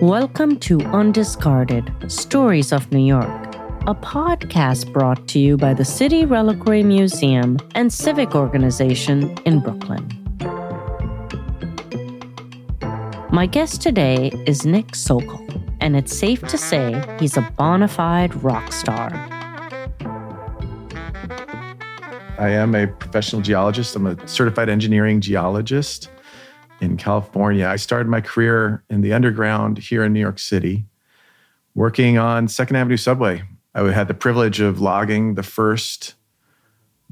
Welcome to Undiscarded Stories of New York, a podcast brought to you by the City Reliquary Museum and Civic Organization in Brooklyn. My guest today is Nik Sokol, and it's safe to say he's a bona fide rock star. I am a professional geologist. I'm a certified engineering geologist in California. I started my career in the underground here in New York City, working on Second Avenue subway. I had the privilege of logging the first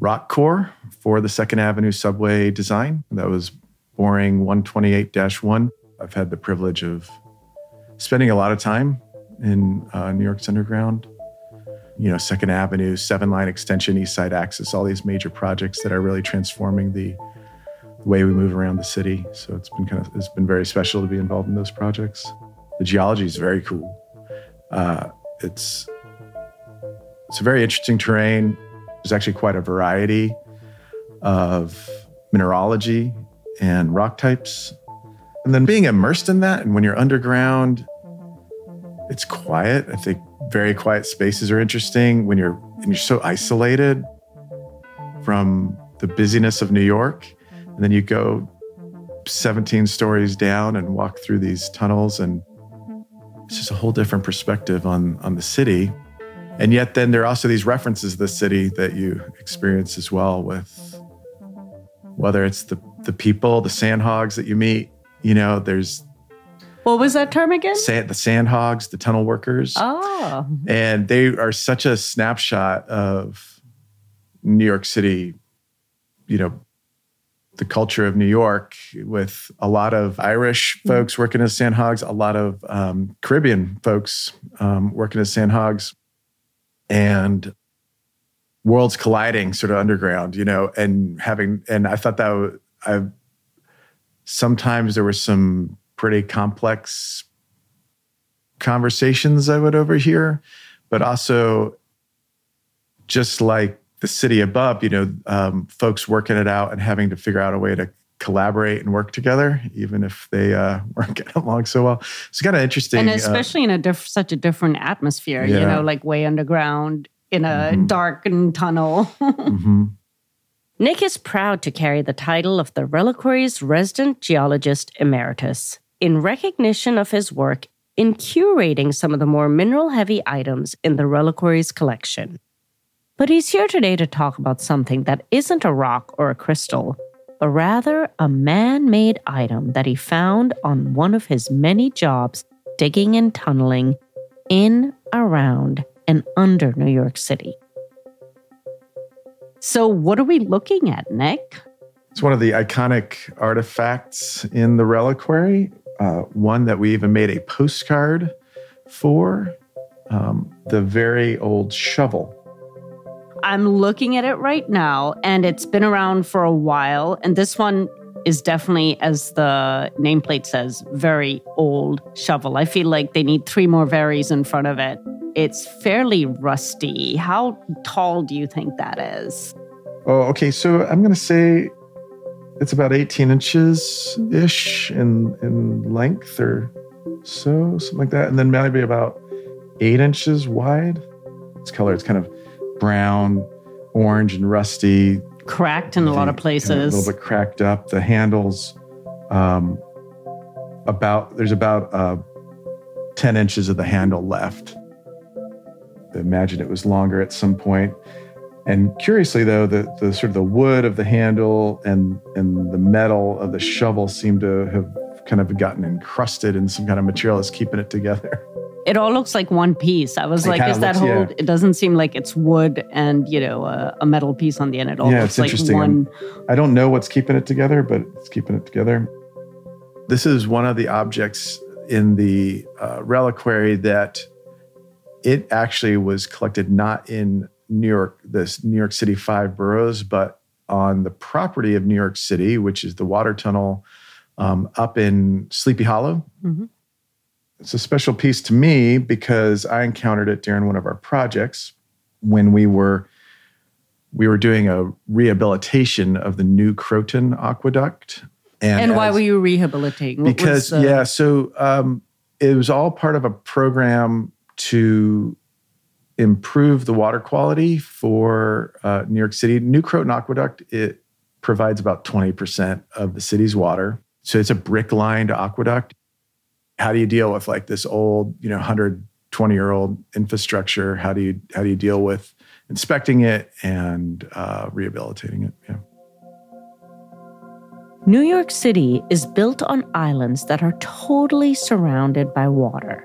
rock core for the Second Avenue subway design. That was boring 128 1. I've had the privilege of spending a lot of time in uh, New York's underground. You know, Second Avenue, seven line extension, East Side Access, all these major projects that are really transforming the the way we move around the city. So it's been kind of it's been very special to be involved in those projects. The geology is very cool. Uh, it's it's a very interesting terrain. There's actually quite a variety of mineralogy and rock types. And then being immersed in that, and when you're underground, it's quiet. I think very quiet spaces are interesting when you're and you're so isolated from the busyness of New York and then you go 17 stories down and walk through these tunnels and it's just a whole different perspective on on the city. And yet then there are also these references to the city that you experience as well with whether it's the the people, the sandhogs that you meet, you know, there's what was that term again? Sand, the sandhogs, the tunnel workers. Oh. And they are such a snapshot of New York City, you know, the culture of New York with a lot of Irish mm-hmm. folks working as sandhogs, a lot of um, Caribbean folks um, working as sandhogs, and worlds colliding sort of underground, you know, and having, and I thought that I sometimes there were some pretty complex conversations I would overhear, but also just like the city above, you know, um, folks working it out and having to figure out a way to collaborate and work together, even if they uh, weren't getting along so well. It's kind of interesting, and uh, especially uh, in a diff- such a different atmosphere. Yeah. You know, like way underground in a mm-hmm. darkened tunnel. mm-hmm. Nik is proud to carry the title of the Reliquary's resident geologist emeritus in recognition of his work in curating some of the more mineral heavy items in the Reliquary's collection. But he's here today to talk about something that isn't a rock or a crystal, but rather a man made item that he found on one of his many jobs digging and tunneling in, around, and under New York City. So, what are we looking at, Nik? It's one of the iconic artifacts in the reliquary, uh, one that we even made a postcard for um, the very old shovel I'm looking at it right now, and it's been around for a while. And this one is definitely, as the nameplate says, very old shovel. I feel like they need three more varies in front of it. It's fairly rusty. How tall do you think that is? Oh, okay. So I'm going to say it's about 18 inches ish in, in length or so, something like that. And then maybe about eight inches wide. Its color, it's kind of brown, orange, and rusty. Cracked in the, a lot of places. a little bit cracked up. The handles, um, about there's about uh, ten inches of the handle left. I imagine it was longer at some point. And curiously, though, the, the sort of the wood of the handle and and the metal of the shovel seem to have kind of gotten encrusted in some kind of material that's keeping it together. it all looks like one piece. I was it like, is that looks, whole? Yeah. It doesn't seem like it's wood and you know a, a metal piece on the end. It all yeah, looks like one. I don't know what's keeping it together, but it's keeping it together. This is one of the objects in the uh, reliquary that it actually was collected not in New York, this New York City five boroughs, but on the property of New York City, which is the water tunnel um, up in Sleepy Hollow. Mm-hmm it's a special piece to me because I encountered it during one of our projects when we were we were doing a rehabilitation of the new Croton aqueduct. And, and why were you rehabilitating? What because the... yeah, so um, it was all part of a program to improve the water quality for uh, New York City. New Croton Aqueduct, it provides about 20% of the city's water. So it's a brick lined aqueduct. How do you deal with like this old, you know, 120 year old infrastructure? How do you how do you deal with inspecting it and uh, rehabilitating it? Yeah. New York City is built on islands that are totally surrounded by water.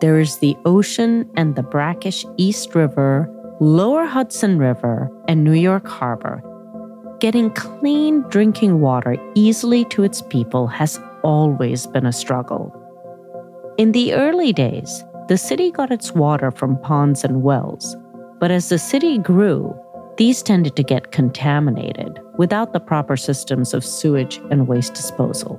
There is the ocean and the brackish East River, Lower Hudson River, and New York Harbor. Getting clean drinking water easily to its people has always been a struggle. In the early days, the city got its water from ponds and wells, but as the city grew, these tended to get contaminated without the proper systems of sewage and waste disposal.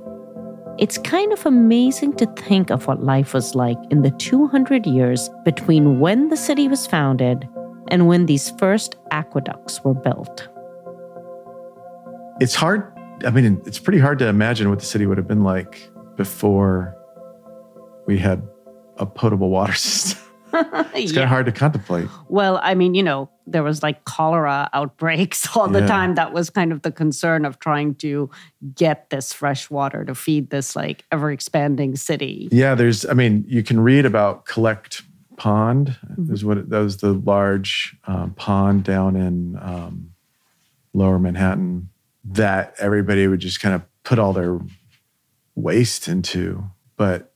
It's kind of amazing to think of what life was like in the 200 years between when the city was founded and when these first aqueducts were built. It's hard, I mean, it's pretty hard to imagine what the city would have been like before we had a potable water system. it's yeah. kind of hard to contemplate. Well, I mean, you know, there was like cholera outbreaks all the yeah. time. That was kind of the concern of trying to get this fresh water to feed this like ever expanding city. Yeah, there's. I mean, you can read about Collect Pond. Mm-hmm. Is what that was the large um, pond down in um, Lower Manhattan that everybody would just kind of put all their waste into, but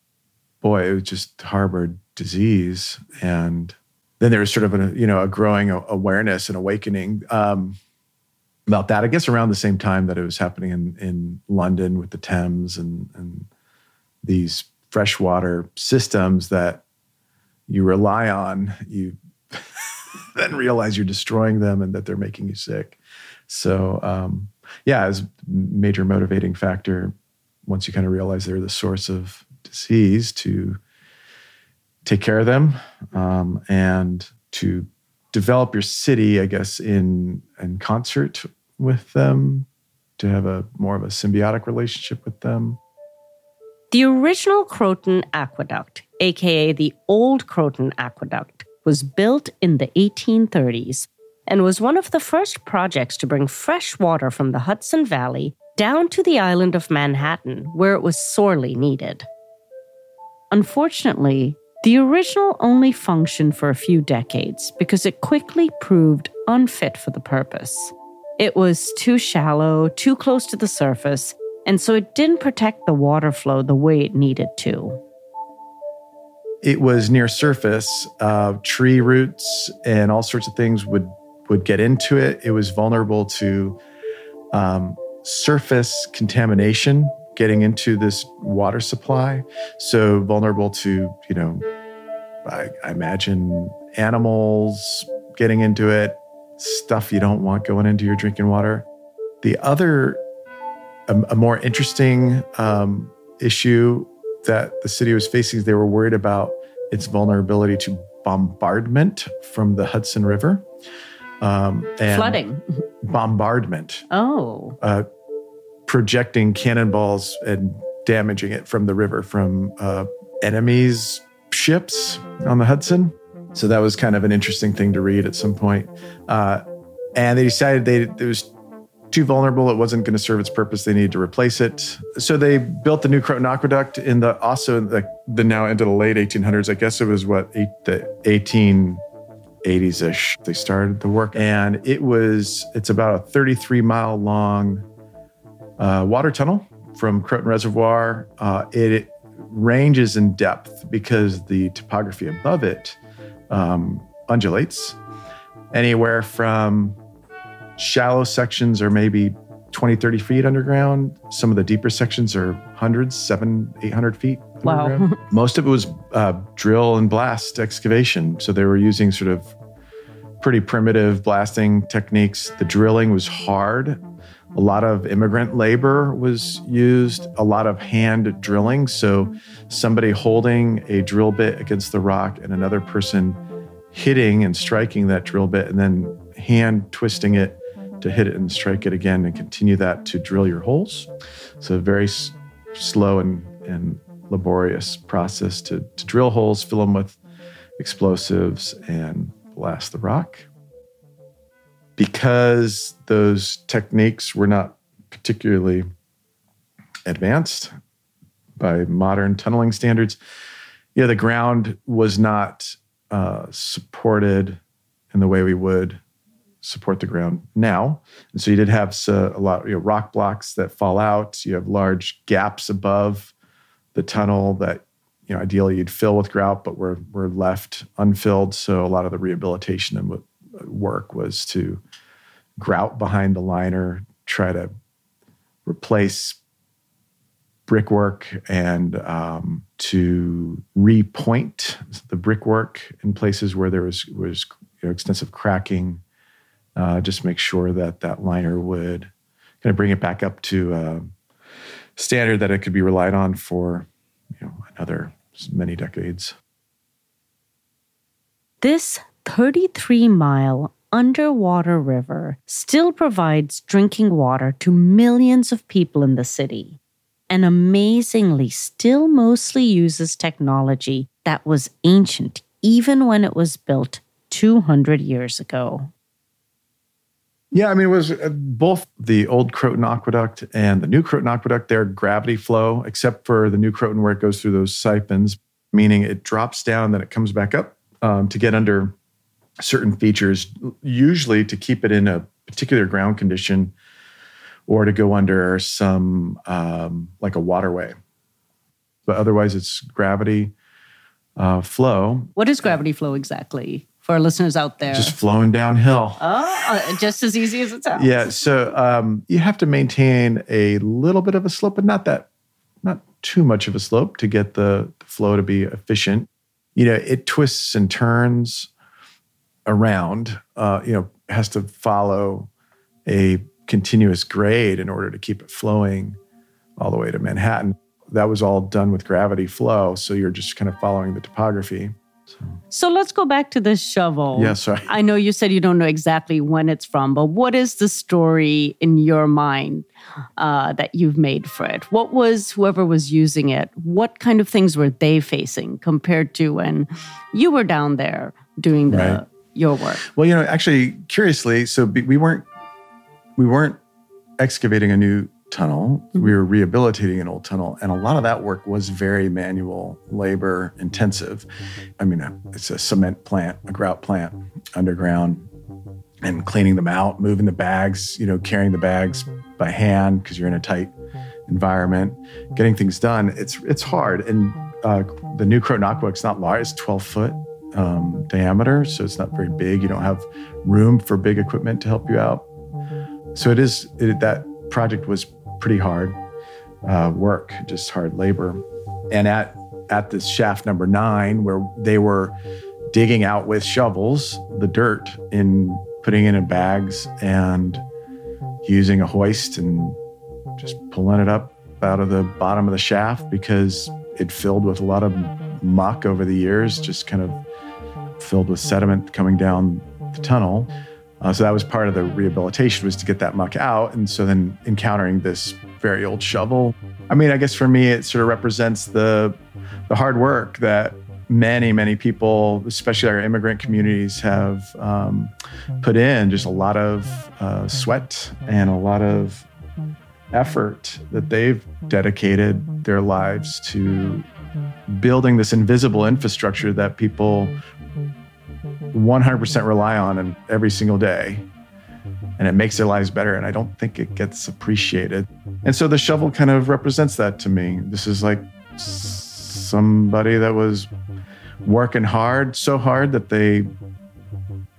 boy, it just harbored disease and then there was sort of a you know a growing awareness and awakening um, about that. I guess around the same time that it was happening in in London with the Thames and and these freshwater systems that you rely on, you then realize you're destroying them and that they're making you sick. So um, yeah, as major motivating factor once you kind of realize they're the source of disease to take care of them um, and to develop your city, I guess, in in concert with them, to have a more of a symbiotic relationship with them. The original Croton Aqueduct, aka the Old Croton Aqueduct, was built in the 1830s and was one of the first projects to bring fresh water from the Hudson Valley down to the island of Manhattan, where it was sorely needed. Unfortunately, the original only functioned for a few decades because it quickly proved unfit for the purpose. It was too shallow, too close to the surface, and so it didn't protect the water flow the way it needed to. It was near surface. Uh, tree roots and all sorts of things would would get into it. It was vulnerable to um, surface contamination getting into this water supply. So vulnerable to, you know, I, I imagine animals getting into it, stuff you don't want going into your drinking water. The other, a, a more interesting um, issue that the city was facing is they were worried about its vulnerability to bombardment from the Hudson River. Um, and Flooding. Bombardment. Oh. Uh, projecting cannonballs and damaging it from the river from uh, enemies' ships on the Hudson. So that was kind of an interesting thing to read at some point. Uh, and they decided they it was too vulnerable. It wasn't going to serve its purpose. They needed to replace it. So they built the new Croton Aqueduct in the also the, the now into the late 1800s. I guess it was what eight, the 1880s ish. They started the work, and it was it's about a 33 mile long uh, water tunnel from Croton Reservoir. Uh, it, it, ranges in depth because the topography above it um, undulates anywhere from shallow sections are maybe 20, 30 feet underground. Some of the deeper sections are hundreds, seven, 800 feet. Wow. Most of it was uh, drill and blast excavation. So they were using sort of pretty primitive blasting techniques. The drilling was hard. A lot of immigrant labor was used, a lot of hand drilling. So, somebody holding a drill bit against the rock and another person hitting and striking that drill bit and then hand twisting it to hit it and strike it again and continue that to drill your holes. So, very s- slow and, and laborious process to, to drill holes, fill them with explosives, and blast the rock. Because those techniques were not particularly advanced by modern tunneling standards, yeah, the ground was not uh, supported in the way we would support the ground now. And so you did have a lot, you know, rock blocks that fall out. You have large gaps above the tunnel that, you know, ideally you'd fill with grout, but were were left unfilled. So a lot of the rehabilitation and work was to grout behind the liner, try to replace brickwork and um, to repoint the brickwork in places where there was was you know, extensive cracking. Uh, just make sure that that liner would kind of bring it back up to a standard that it could be relied on for you know another many decades. This 33 mile underwater river still provides drinking water to millions of people in the city and amazingly still mostly uses technology that was ancient even when it was built 200 years ago. Yeah, I mean, it was uh, both the old Croton Aqueduct and the new Croton Aqueduct, they're gravity flow, except for the new Croton where it goes through those siphons, meaning it drops down, then it comes back up um, to get under certain features, usually to keep it in a particular ground condition or to go under some um, like a waterway. But otherwise, it's gravity uh, flow. What is gravity flow exactly for our listeners out there? Just flowing downhill. Oh, uh, just as easy as it sounds. Yeah. So um, you have to maintain a little bit of a slope, but not that, not too much of a slope to get the, the flow to be efficient. You know, it twists and turns around. Uh, you know, has to follow a continuous grade in order to keep it flowing all the way to Manhattan. That was all done with gravity flow. So you're just kind of following the topography. So, so let's go back to the shovel. Yeah, sorry. I know you said you don't know exactly when it's from, but what is the story in your mind uh, that you've made for it? What was whoever was using it? What kind of things were they facing compared to when you were down there doing the right. Your work? Well, you know, actually, curiously, so we weren't we weren't excavating a new tunnel. Mm-hmm. We were rehabilitating an old tunnel. And a lot of that work was very manual, labor intensive. I mean, it's a cement plant, a grout plant underground, and cleaning them out, moving the bags, you know, carrying the bags by hand because you're in a tight environment, getting things done. It's it's hard. And uh, the new Croton Aqueduct's not large, it's 12 foot um, diameter. So it's not very big. You don't have room for big equipment to help you out. So it is it, that project was pretty hard uh, work, just hard labor. And at at this shaft number nine, where they were digging out with shovels the dirt in putting it in bags and using a hoist and just pulling it up out of the bottom of the shaft because it filled with a lot of muck over the years, just kind of filled with sediment coming down the tunnel. Uh, so that was part of the rehabilitation was to get that muck out. And so then encountering this very old shovel, I mean, I guess for me, it sort of represents the the hard work that many, many people, especially our immigrant communities, have um, put in. Just a lot of uh, sweat and a lot of effort that they've dedicated their lives to building this invisible infrastructure that people 100% rely on and every single day. And it makes their lives better. And I don't think it gets appreciated. And so the shovel kind of represents that to me. This is like somebody that was working hard, so hard that they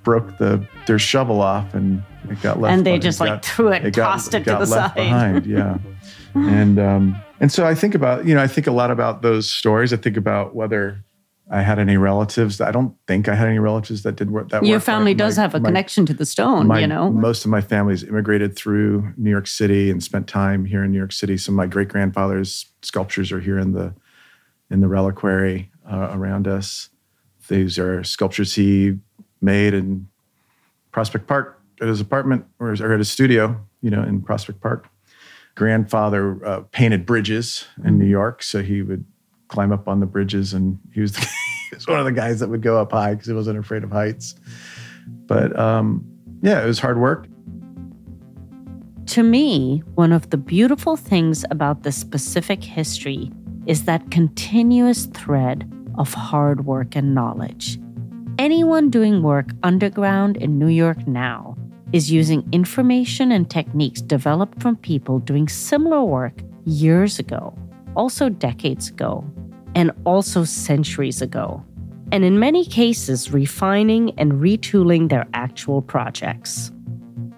broke the their shovel off and it got left. And they just like threw it, it tossed got, it, to the side. Behind, yeah. and um, and so I think about you know I think a lot about those stories. I think about whether I had any relatives. I don't think I had any relatives that did work that. Your work. family my, does my, have a my, connection to the stone, you know. Most of my family's immigrated through New York City and spent time here in New York City. Some of my great grandfather's sculptures are here in the in the reliquary uh, around us. These are sculptures he made in Prospect Park at his apartment or, at his studio, you know, in Prospect Park. Grandfather uh, painted bridges in New York, so he would climb up on the bridges, and he was, the, he was one of the guys that would go up high because he wasn't afraid of heights. But um, yeah, it was hard work. To me, one of the beautiful things about this specific history is that continuous thread of hard work and knowledge. Anyone doing work underground in New York now is using information and techniques developed from people doing similar work years ago, also decades ago, and also centuries ago, and in many cases, refining and retooling their actual projects.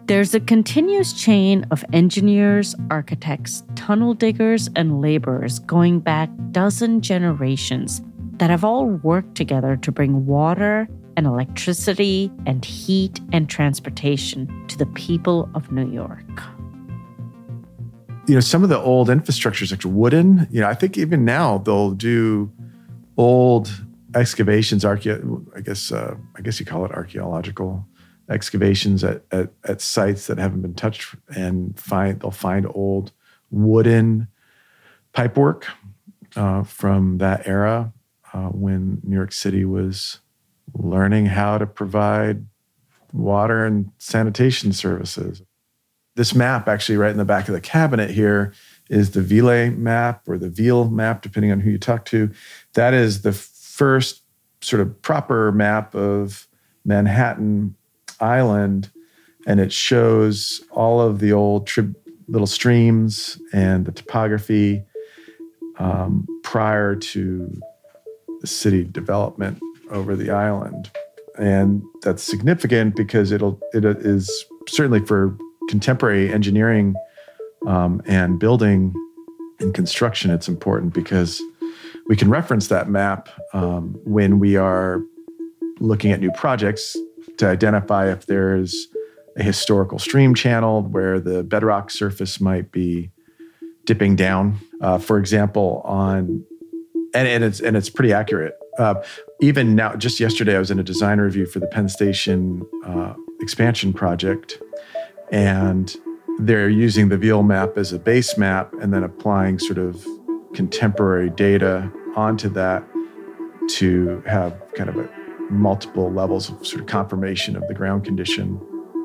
There's a continuous chain of engineers, architects, tunnel diggers, and laborers going back dozen generations that have all worked together to bring water and electricity and heat and transportation to the people of New York. You know, some of the old infrastructure is like wooden, you know, I think even now they'll do old excavations, archae- I guess, uh, I guess you call it archaeological excavations at, at, at sites that haven't been touched and find, they'll find old wooden pipework uh, from that era uh, when New York City was learning how to provide water and sanitation services. This map, actually, right in the back of the cabinet here, is the Viele map or the Viele map, depending on who you talk to. That is the first sort of proper map of Manhattan Island, and it shows all of the old tri- little streams and the topography um, prior to the city development over the island. And that's significant because it'll it is certainly for contemporary engineering um, and building and construction. It's important because we can reference that map um, when we are looking at new projects to identify if there's a historical stream channel where the bedrock surface might be dipping down. Uh, for example, on and, and it's and it's pretty accurate. Uh, even now, just yesterday, I was in a design review for the Penn Station uh, expansion project, and they're using the Viele map as a base map and then applying sort of contemporary data onto that to have kind of a multiple levels of sort of confirmation of the ground condition.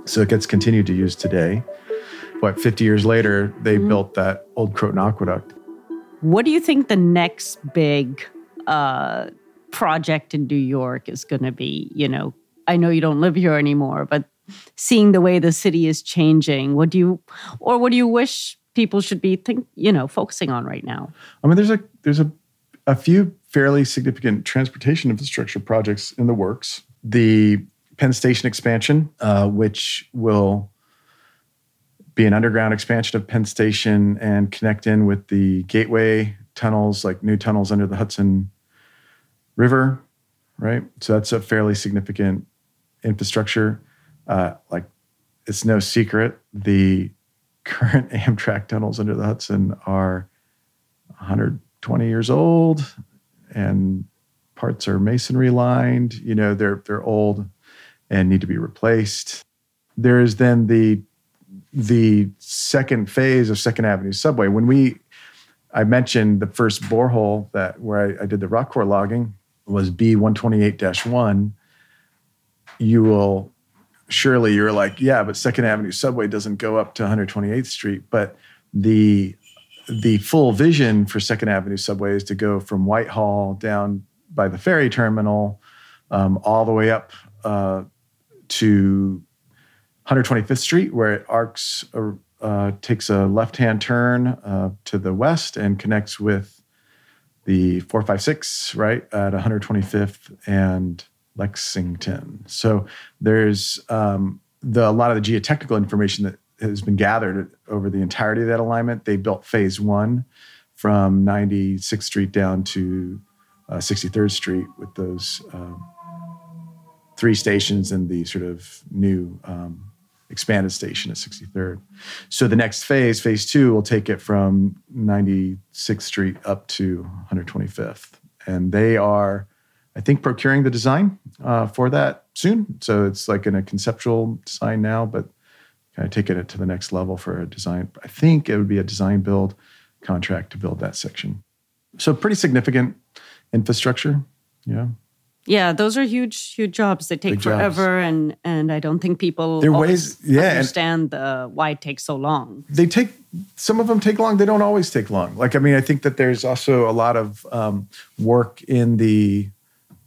So it gets continued to use today. What, 50 years later, they mm-hmm. built that old Croton Aqueduct. What do you think the next big uh, project in New York is going to be, you know, I know you don't live here anymore, but seeing the way the city is changing, what do you, or what do you wish people should be think, you know, focusing on right now? I mean, there's a there's a a few fairly significant transportation infrastructure projects in the works. The Penn Station expansion, uh, which will be an underground expansion of Penn Station and connect in with the gateway tunnels, like new tunnels under the Hudson River, right? So that's a fairly significant infrastructure. Uh, like it's no secret the current Amtrak tunnels under the Hudson are 120 years old, and parts are masonry lined. You know, they're they're old and need to be replaced. There is then the the second phase of Second Avenue subway. When we I mentioned the first borehole that where I, I did the rock core logging was B128-1, you will surely you're like, yeah, but Second Avenue subway doesn't go up to 128th Street. But the the full vision for Second Avenue subway is to go from Whitehall down by the ferry terminal um, all the way up uh, to 125th Street, where it arcs, uh, takes a left hand turn uh, to the west and connects with the 456, right, at 125th and Lexington. So there's um, the, a lot of the geotechnical information that has been gathered over the entirety of that alignment. They built phase one from 96th Street down to uh, 63rd Street with those um, three stations and the sort of new um, expanded station at 63rd. So the next phase, phase two, will take it from 96th Street up to 125th. And they are, I think, procuring the design uh, for that soon. So it's like in a conceptual design now, but kind of taking it to the next level for a design. I think it would be a design build contract to build that section. So pretty significant infrastructure. Yeah. Yeah, those are huge, huge jobs. They take Big forever, jobs. and and I don't think people there ways yeah understand the why it takes so long. They take some of them take long. They don't always take long. Like I mean, I think that there's also a lot of um, work in the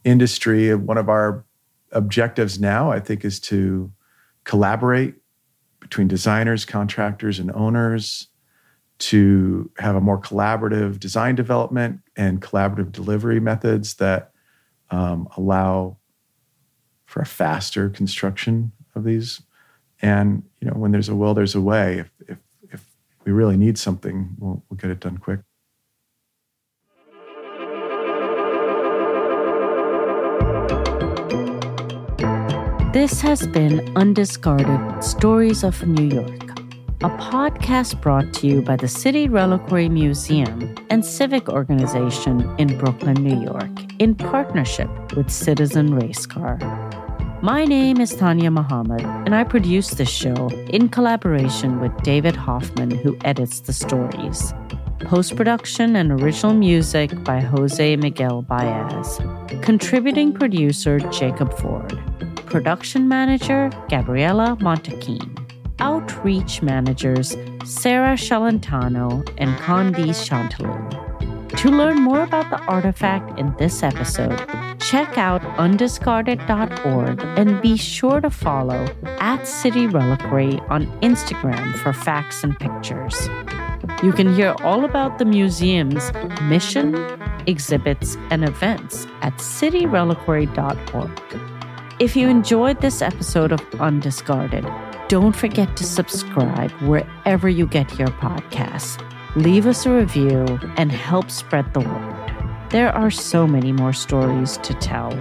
industry. One of our objectives now, I think, is to collaborate between designers, contractors, and owners to have a more collaborative design development and collaborative delivery methods that um, allow for a faster construction of these. And you know, when there's a will, there's a way. If if, if we really need something, we'll, we'll get it done quick. This has been Undiscarded Stories of New York a podcast brought to you by the City Reliquary Museum and Civic Organization in Brooklyn, New York, in partnership with Citizen Racecar. My name is Tania Muhammad, and I produce this show in collaboration with David Hoffman, who edits the stories. Post production and original music by Jose Miguel Baez. Contributing producer Jacob Ford. Production manager Gabriela Montequin outreach managers Sarah Shalantano and Candice Chantalou. To learn more about the artifact in this episode, check out undiscarded.org and be sure to follow at City Reliquary on Instagram for facts and pictures. You can hear all about the museum's mission, exhibits, and events at cityreliquary.org. If you enjoyed this episode of Undiscarded, don't forget to subscribe wherever you get your podcasts. Leave us a review and help spread the word. There are so many more stories to tell.